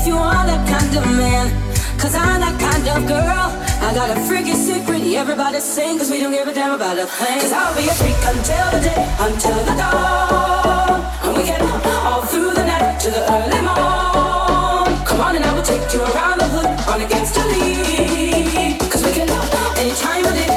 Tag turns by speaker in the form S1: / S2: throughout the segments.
S1: if you are that kind of man. Cause I'm that kind of girl. I got a freakin' secret, everybody sing, cause we don't give a damn about a thing. Cause I'll be a freak until the day, until the dawn. And we get all through the night to the early morn. Come on and I will take you around the hood, on against the lead. Cause we can love anytime of day.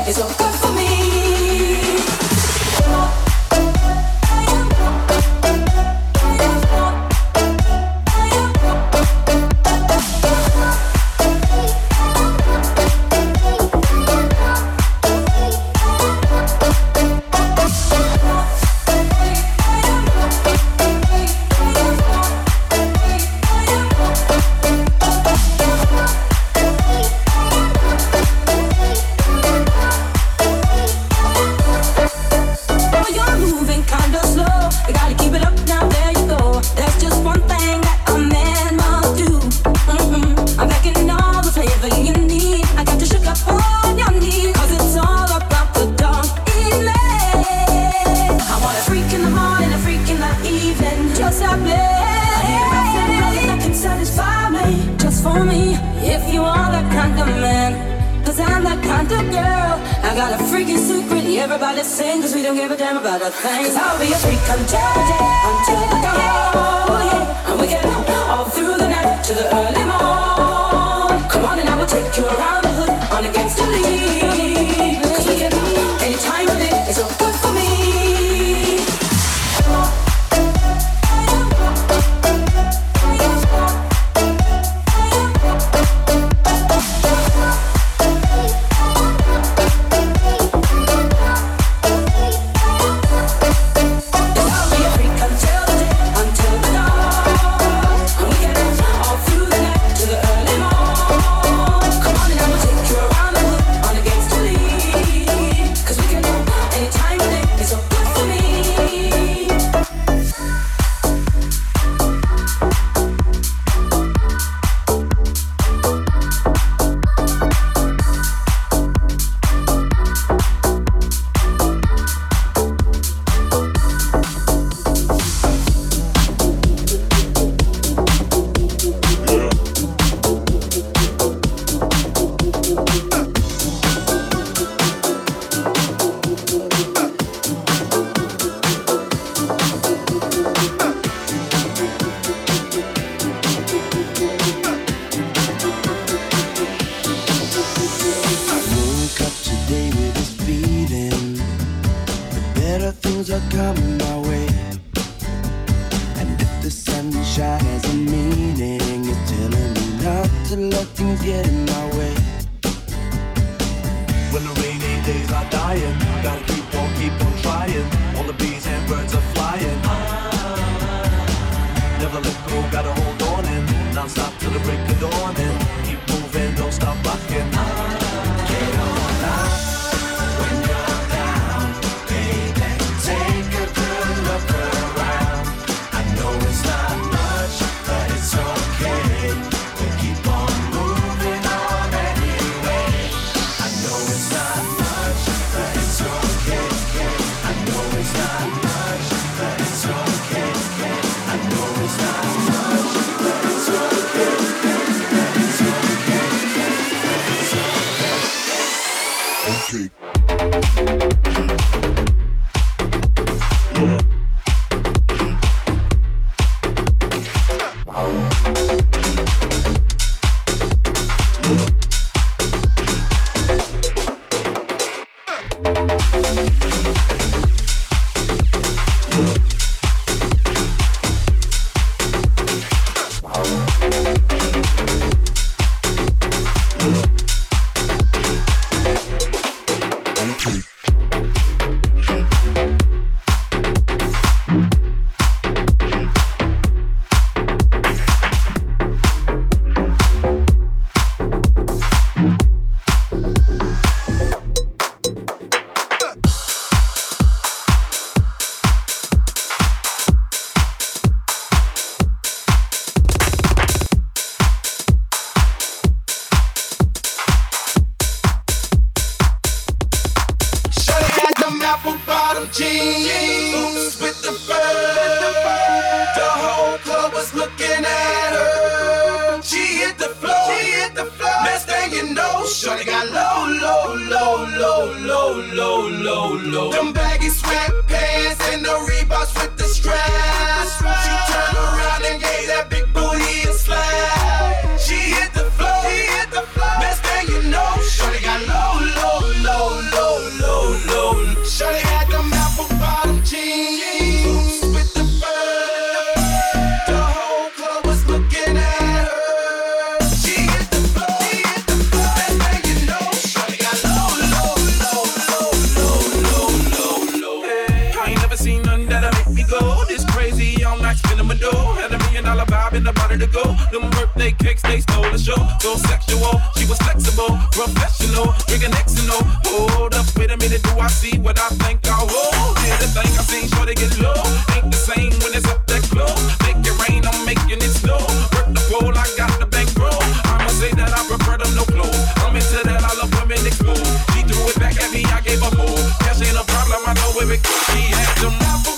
S2: Body to go. Them birthday cakes, they stole the show. So sexual, she was flexible, professional, drinking Xanol. Hold up, wait a minute, do I see what I think I will? Yeah, the thing I seen, sure they get low. Ain't the same when it's up that close. Make it rain, I'm making it snow. Work the pole, I got the bankroll. I'ma say that I prefer them no clothes. I'm into that, I love women exposed. She threw it back at me, I gave a more. Cash ain't a problem, I know where it goes. She had them.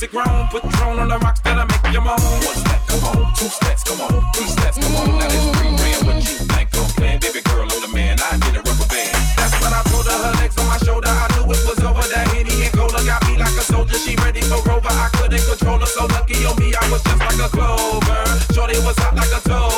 S2: sexy grown. Put drone on the rocks that I make your moan. One step, come on. Two steps, come on. Three steps, come on. Now that's free ran. What you think I'm? Baby girl, on the man. I get a rubber band. That's when I told her her legs on my shoulder. I knew it was over. That Henny and Cola got me like a soldier. She ready for Rover. I couldn't control her. So lucky on me, I was just like a clover. Shorty was hot like a toad.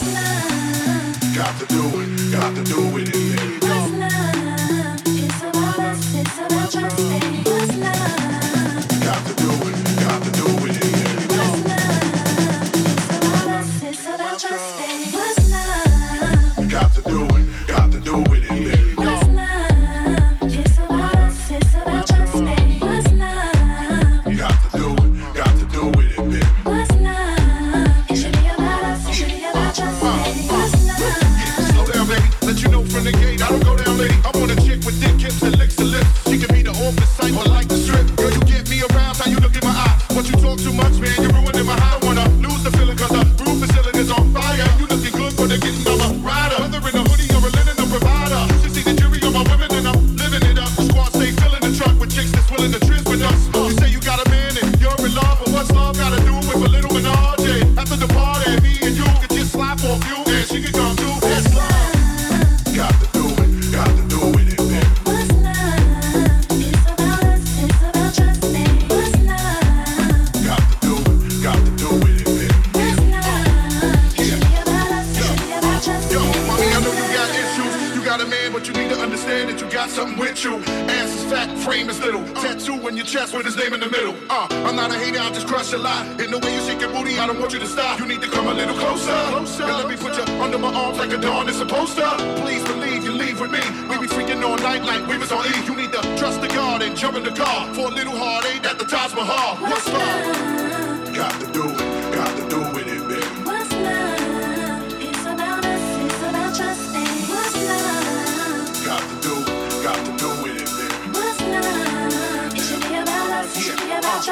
S2: Got to
S3: do it, got to do it,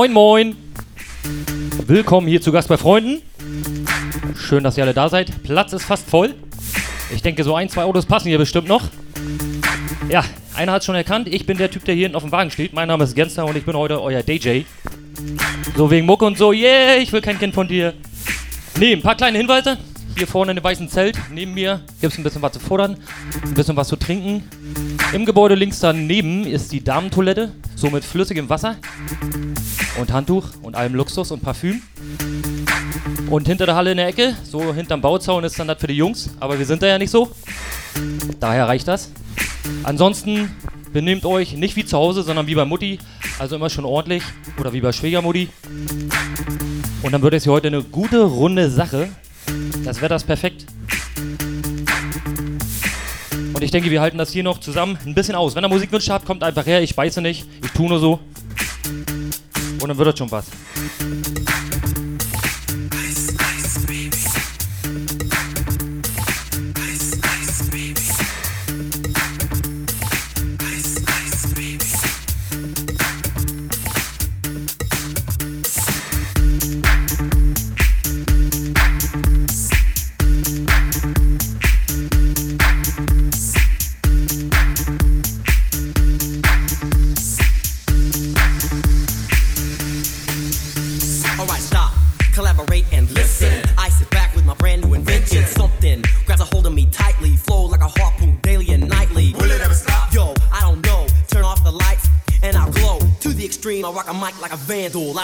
S4: Moin, moin. Willkommen hier zu Gast bei Freunden. Schön, dass ihr alle da seid. Platz ist fast voll. Ich denke, so ein, zwei Autos passen hier bestimmt noch. Ja, einer hat schon erkannt. Ich bin der Typ, der hier hinten auf dem Wagen steht. Mein Name ist Gensler und ich bin heute euer DJ. So wegen Muck und so. Yeah, ich will kein Kind von dir. Ne, ein paar kleine Hinweise. Hier vorne in dem weißen Zelt neben mir gibt es ein bisschen was zu fordern, ein bisschen was zu trinken. Im Gebäude links daneben ist die Damentoilette, so mit flüssigem Wasser und Handtuch und allem Luxus und Parfüm. Und hinter der Halle in der Ecke, so hinterm Bauzaun ist dann das für die Jungs, aber wir sind da ja nicht so. Daher reicht das. Ansonsten benehmt euch nicht wie zu Hause, sondern wie bei Mutti, also immer schon ordentlich oder wie bei Schwiegermutti. Und dann wird es hier heute eine gute runde Sache. Das Wetter ist perfekt. Und ich denke, wir halten das hier noch zusammen ein bisschen aus. Wenn ihr Musikwünsche habt, kommt einfach her. Ich beiße nicht. Ich tue nur so. Und dann wird das schon was.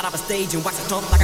S5: out a stage and watch it jump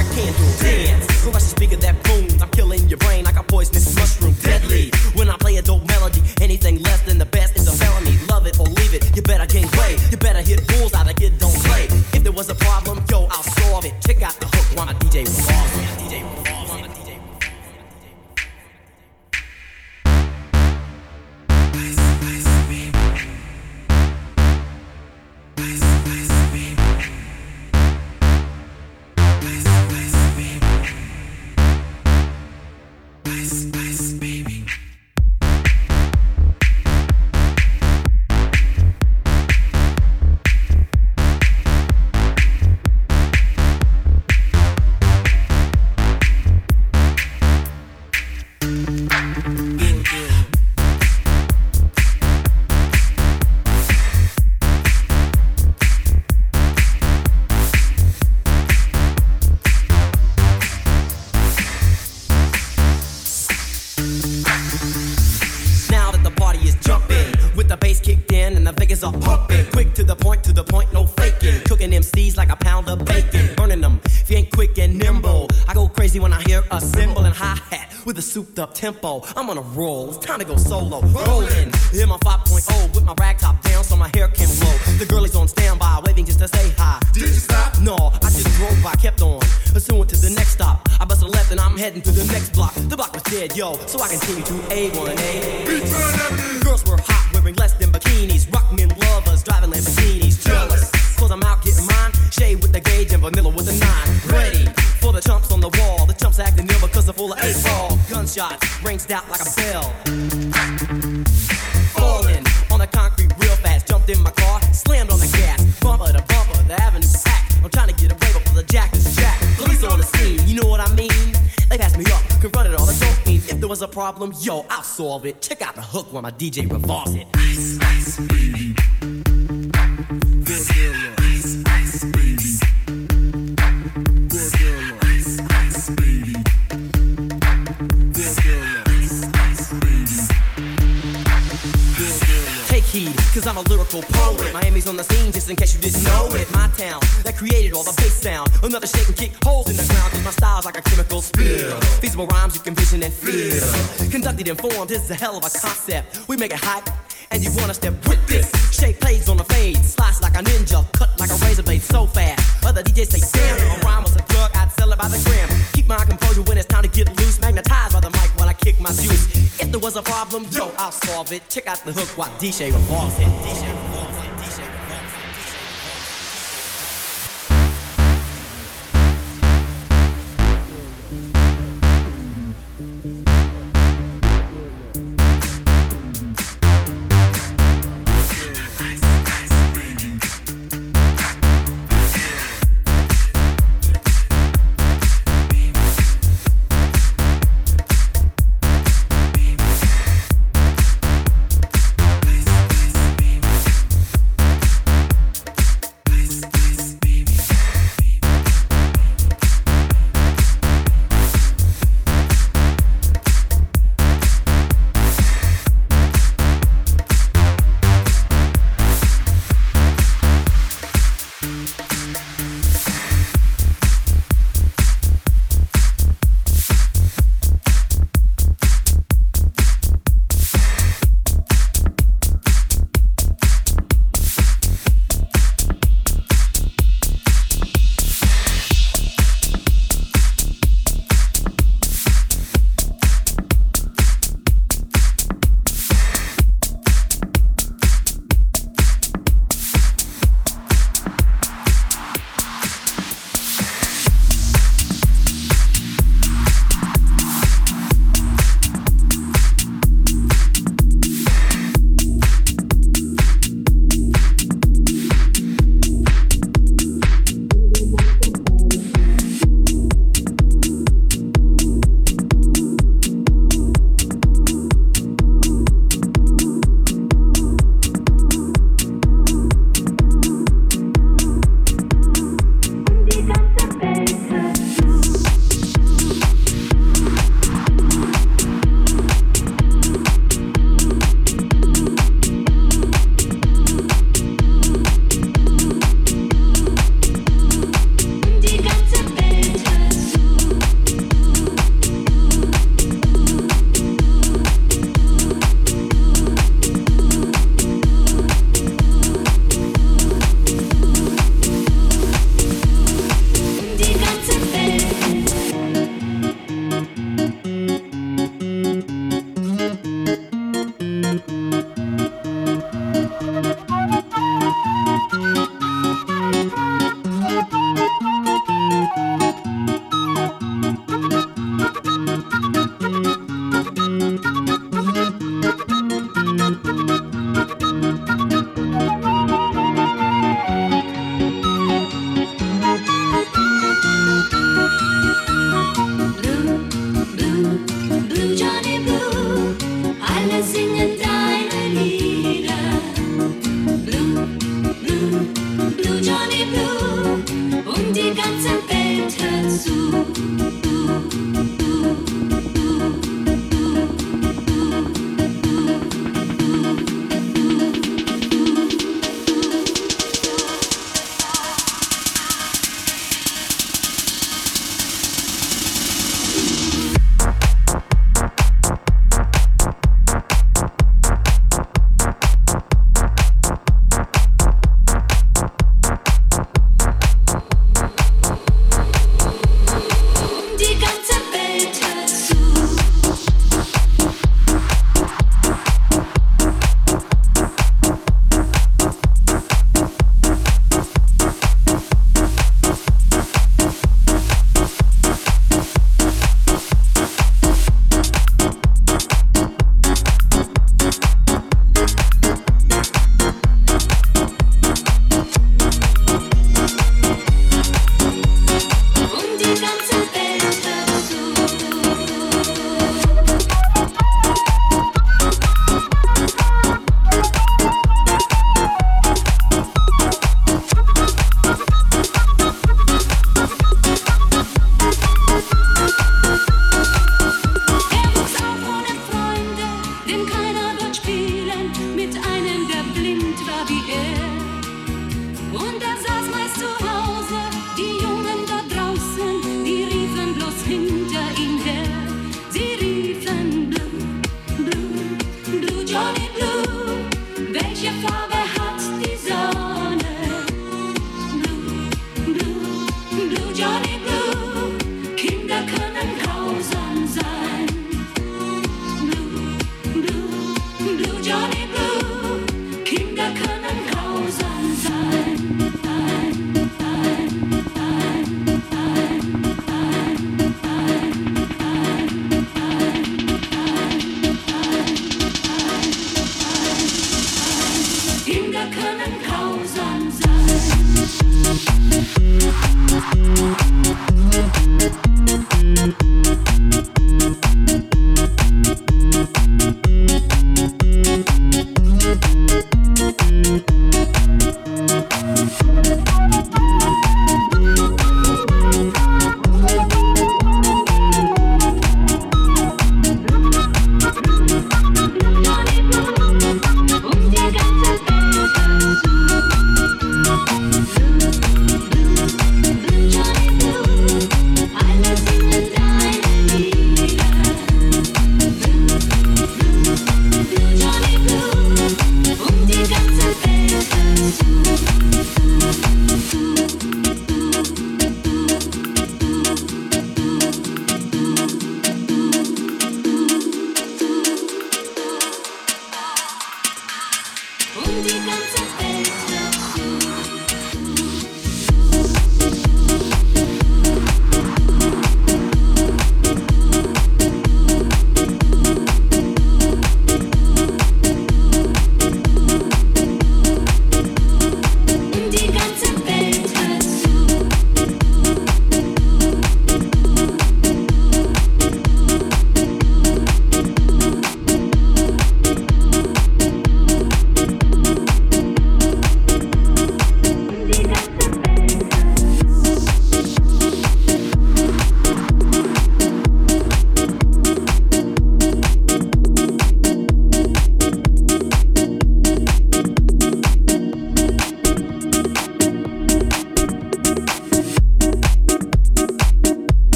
S5: tempo. I'm on a roll, it's time to go solo. Rolling, in my 5.0 with my rag top down so my hair can blow. The girl is on standby, waving just to say hi. Did you stop? No, I just drove by, kept on. Pursuing to the next stop. I bust a left and I'm heading to the next block. The block was dead, yo, so I continue to A1A. Problem, yo, I'll solve it. Check out the hook while my DJ revolves it. Ice, ice, My town that created all the bass sound. Another shake and kick holes in the ground, cause my style's like a chemical spill. Feasible rhymes you can vision and feel. Conducted and formed, this is a hell of a concept. We make it hype, and you wanna step with this. Shape plays on the fade, slice like a ninja, cut like a razor blade so fast. Other DJs say, damn, if a rhyme was a drug, I'd sell it by the gram. Keep my composure when it's time to get loose. Magnetized by the mic while I kick my juice. If there was a problem, yo, I'll solve it. Check out the hook while DJ revolves it. DJ revolves it.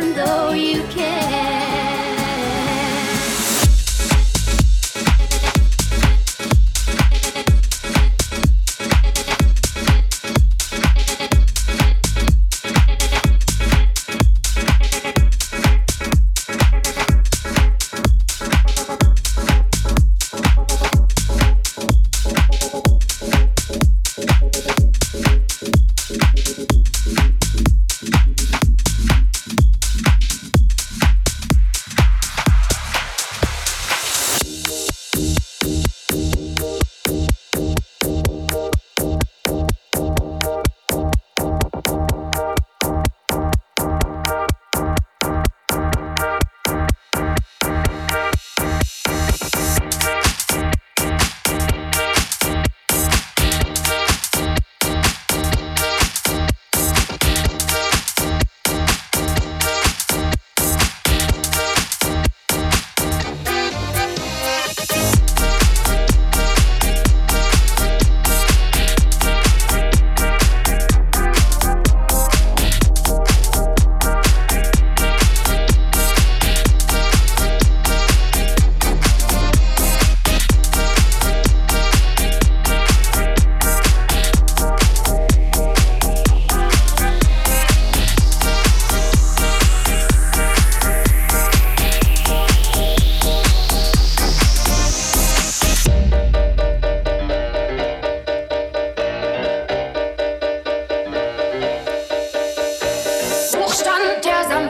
S6: 都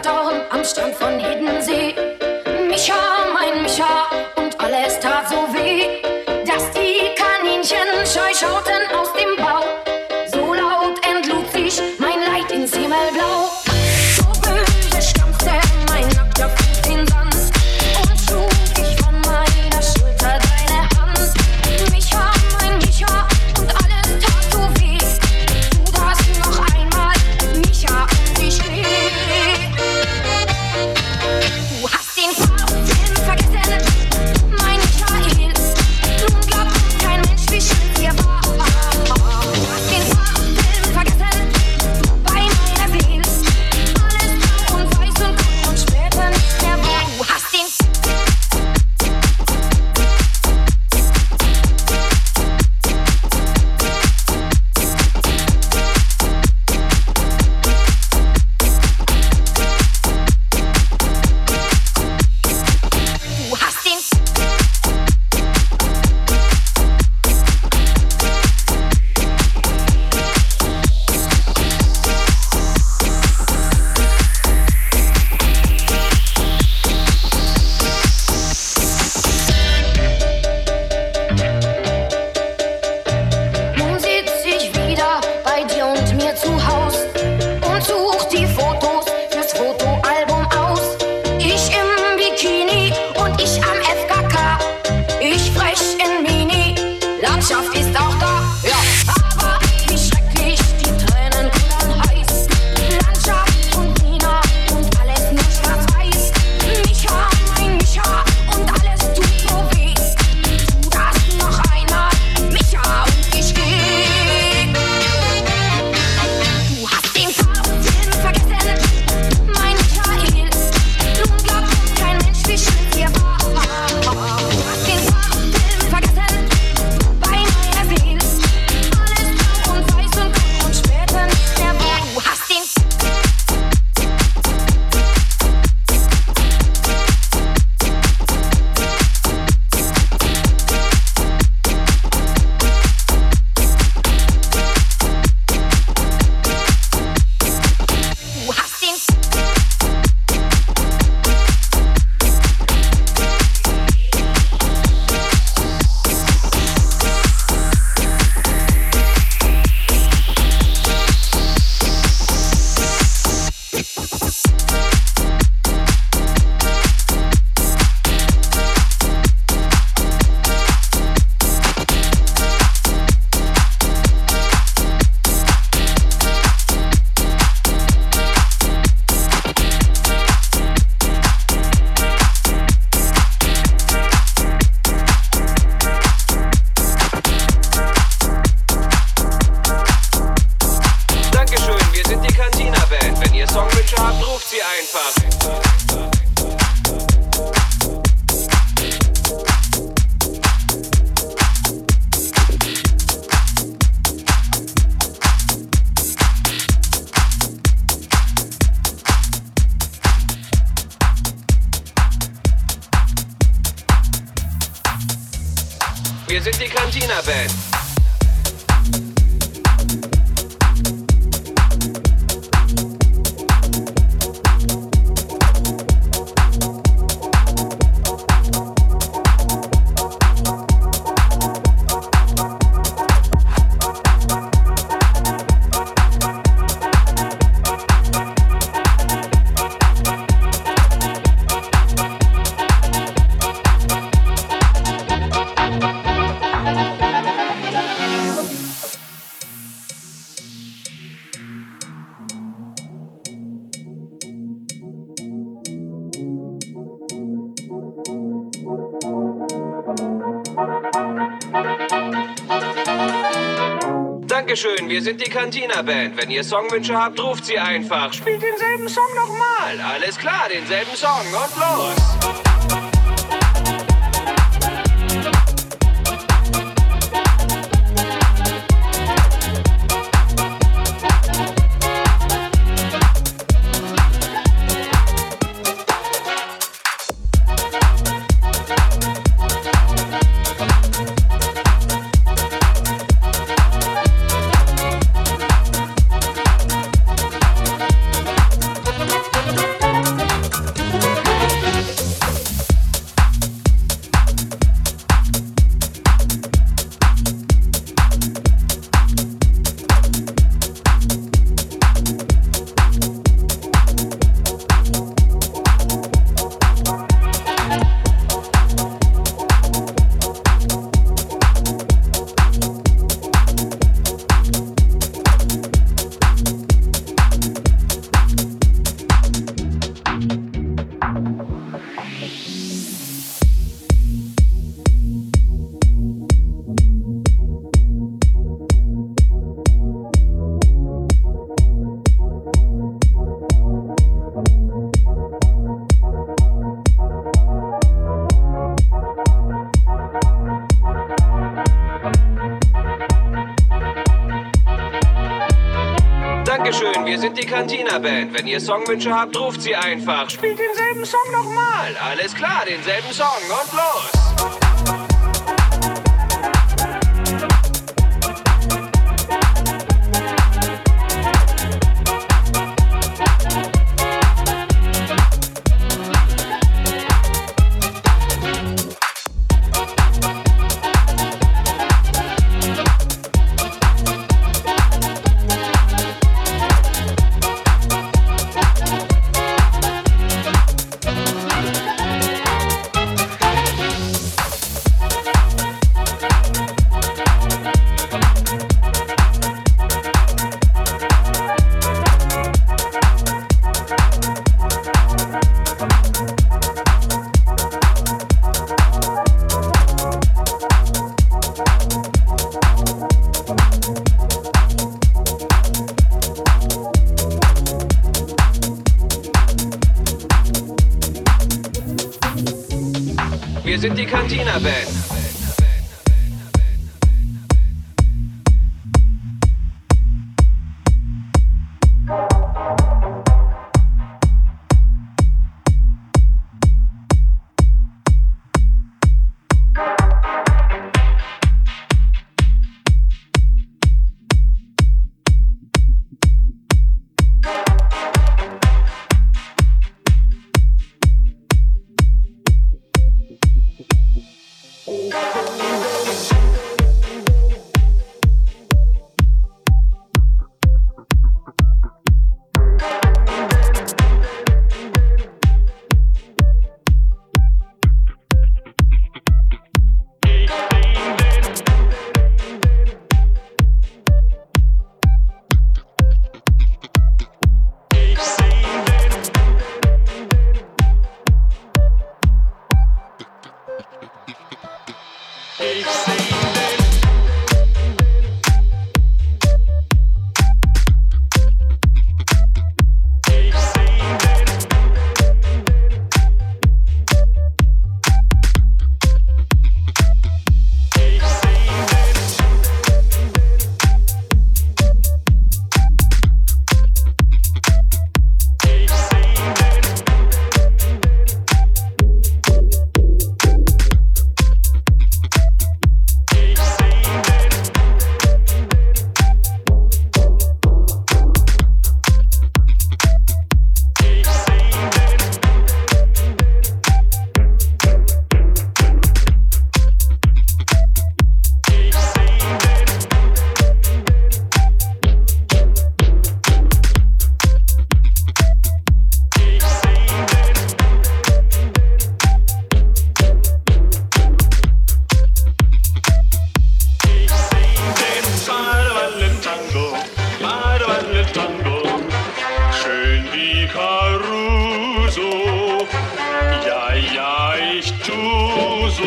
S7: Dorn am Strand von Hiddensee. Dankeschön, wir sind die Cantina Band. Wenn ihr Songwünsche habt, ruft sie einfach. Spielt denselben Song nochmal. Alles klar, denselben Song und los. Cantina Band. Wenn ihr Songwünsche habt, ruft sie einfach. Spielt denselben Song nochmal. Alles klar, denselben Song und los.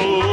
S8: Du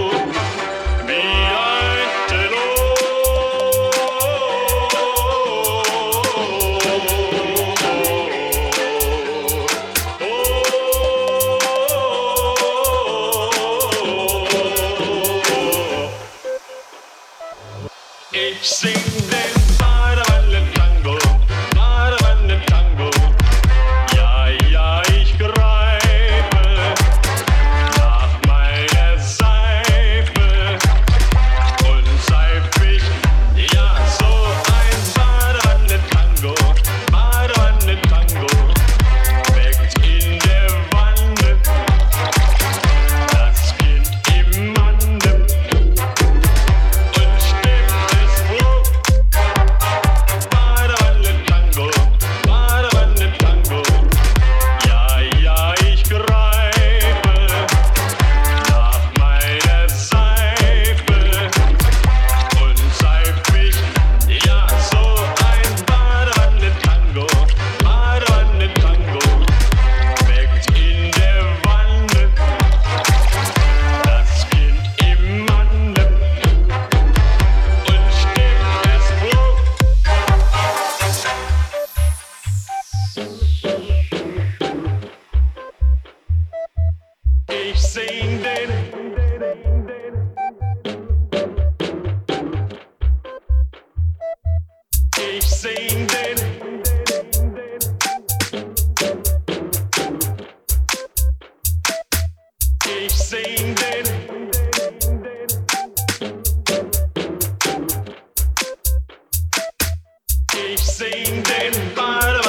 S8: ich sing den Ball.